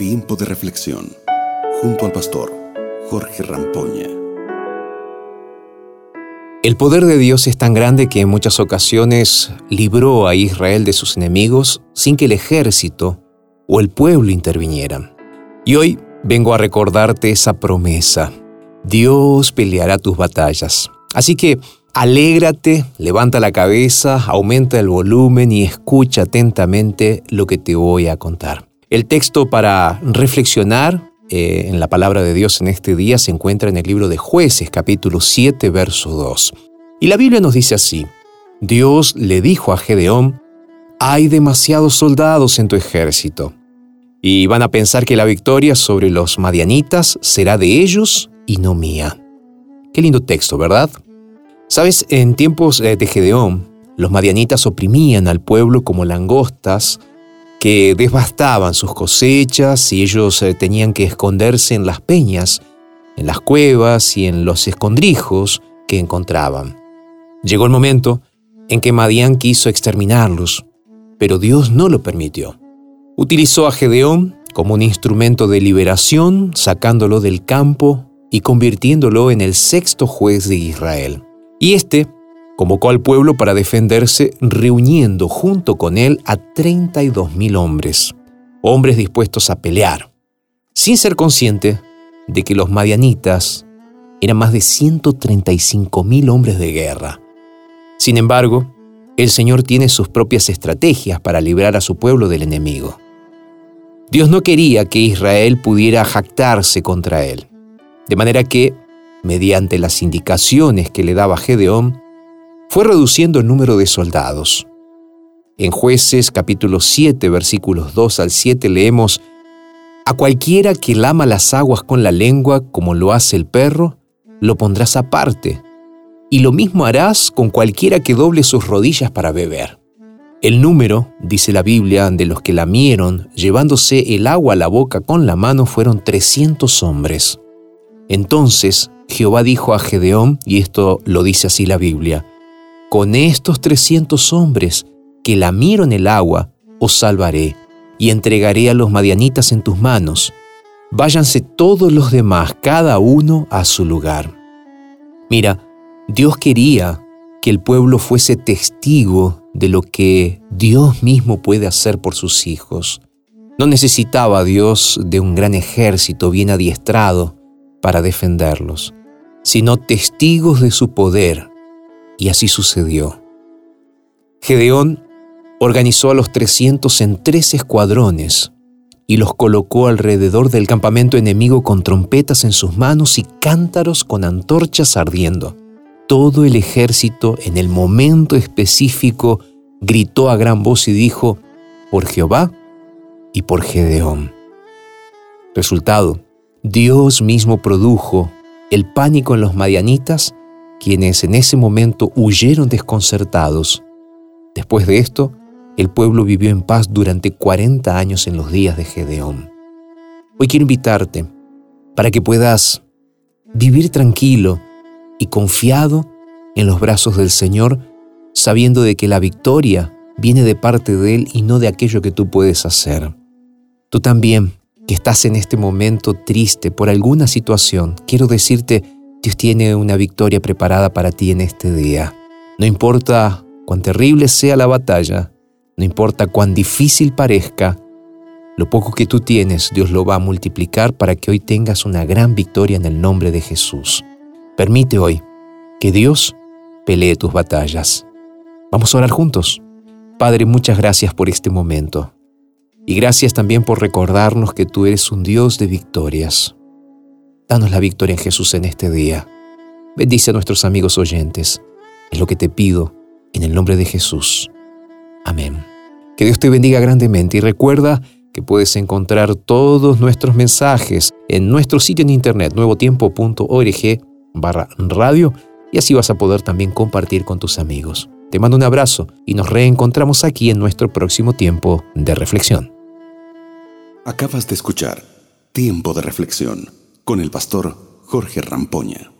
Tiempo de reflexión junto al pastor Jorge Rampoña. El poder de Dios es tan grande que en muchas ocasiones libró a Israel de sus enemigos sin que el ejército o el pueblo intervinieran. Y hoy vengo a recordarte esa promesa. Dios peleará tus batallas. Así que alégrate, levanta la cabeza, aumenta el volumen y escucha atentamente lo que te voy a contar. El texto para reflexionar eh, en la palabra de Dios en este día se encuentra en el libro de jueces capítulo 7 verso 2. Y la Biblia nos dice así, Dios le dijo a Gedeón, hay demasiados soldados en tu ejército, y van a pensar que la victoria sobre los madianitas será de ellos y no mía. Qué lindo texto, ¿verdad? Sabes, en tiempos eh, de Gedeón, los madianitas oprimían al pueblo como langostas que devastaban sus cosechas y ellos eh, tenían que esconderse en las peñas, en las cuevas y en los escondrijos que encontraban. Llegó el momento en que Madián quiso exterminarlos, pero Dios no lo permitió. Utilizó a Gedeón como un instrumento de liberación, sacándolo del campo y convirtiéndolo en el sexto juez de Israel. Y éste convocó al pueblo para defenderse, reuniendo junto con él a 32.000 hombres, hombres dispuestos a pelear, sin ser consciente de que los madianitas eran más de 135.000 hombres de guerra. Sin embargo, el Señor tiene sus propias estrategias para librar a su pueblo del enemigo. Dios no quería que Israel pudiera jactarse contra él. De manera que, mediante las indicaciones que le daba Gedeón, fue reduciendo el número de soldados. En jueces capítulo 7 versículos 2 al 7 leemos, A cualquiera que lama las aguas con la lengua como lo hace el perro, lo pondrás aparte, y lo mismo harás con cualquiera que doble sus rodillas para beber. El número, dice la Biblia, de los que lamieron, llevándose el agua a la boca con la mano, fueron trescientos hombres. Entonces Jehová dijo a Gedeón, y esto lo dice así la Biblia, Con estos trescientos hombres que lamieron el agua, os salvaré, y entregaré a los madianitas en tus manos. Váyanse todos los demás, cada uno a su lugar. Mira, Dios quería que el pueblo fuese testigo de lo que Dios mismo puede hacer por sus hijos. No necesitaba Dios de un gran ejército bien adiestrado para defenderlos, sino testigos de su poder, y así sucedió. Gedeón organizó a los 300 en tres escuadrones y los colocó alrededor del campamento enemigo con trompetas en sus manos y cántaros con antorchas ardiendo. Todo el ejército en el momento específico gritó a gran voz y dijo, por Jehová y por Gedeón. Resultado, Dios mismo produjo el pánico en los madianitas, quienes en ese momento huyeron desconcertados. Después de esto, el pueblo vivió en paz durante 40 años en los días de Gedeón. Hoy quiero invitarte para que puedas vivir tranquilo y confiado en los brazos del Señor, sabiendo de que la victoria viene de parte de Él y no de aquello que tú puedes hacer. Tú también que estás en este momento triste por alguna situación, quiero decirte, Dios tiene una victoria preparada para ti en este día. No importa cuán terrible sea la batalla, no importa cuán difícil parezca, lo poco que tú tienes, Dios lo va a multiplicar para que hoy tengas una gran victoria en el nombre de Jesús. Permite hoy que Dios pelee tus batallas. Vamos a orar juntos. Padre, muchas gracias por este momento. Y gracias también por recordarnos que tú eres un Dios de victorias. Danos la victoria en Jesús en este día. Bendice a nuestros amigos oyentes. Es lo que te pido en el nombre de Jesús. Amén. Que Dios te bendiga grandemente y recuerda que puedes encontrar todos nuestros mensajes en nuestro sitio en internet nuevotiempo.org barra radio y así vas a poder también compartir con tus amigos. Te mando un abrazo y nos reencontramos aquí en nuestro próximo tiempo de reflexión. Acabas de escuchar Tiempo de Reflexión con el pastor Jorge Rampoña.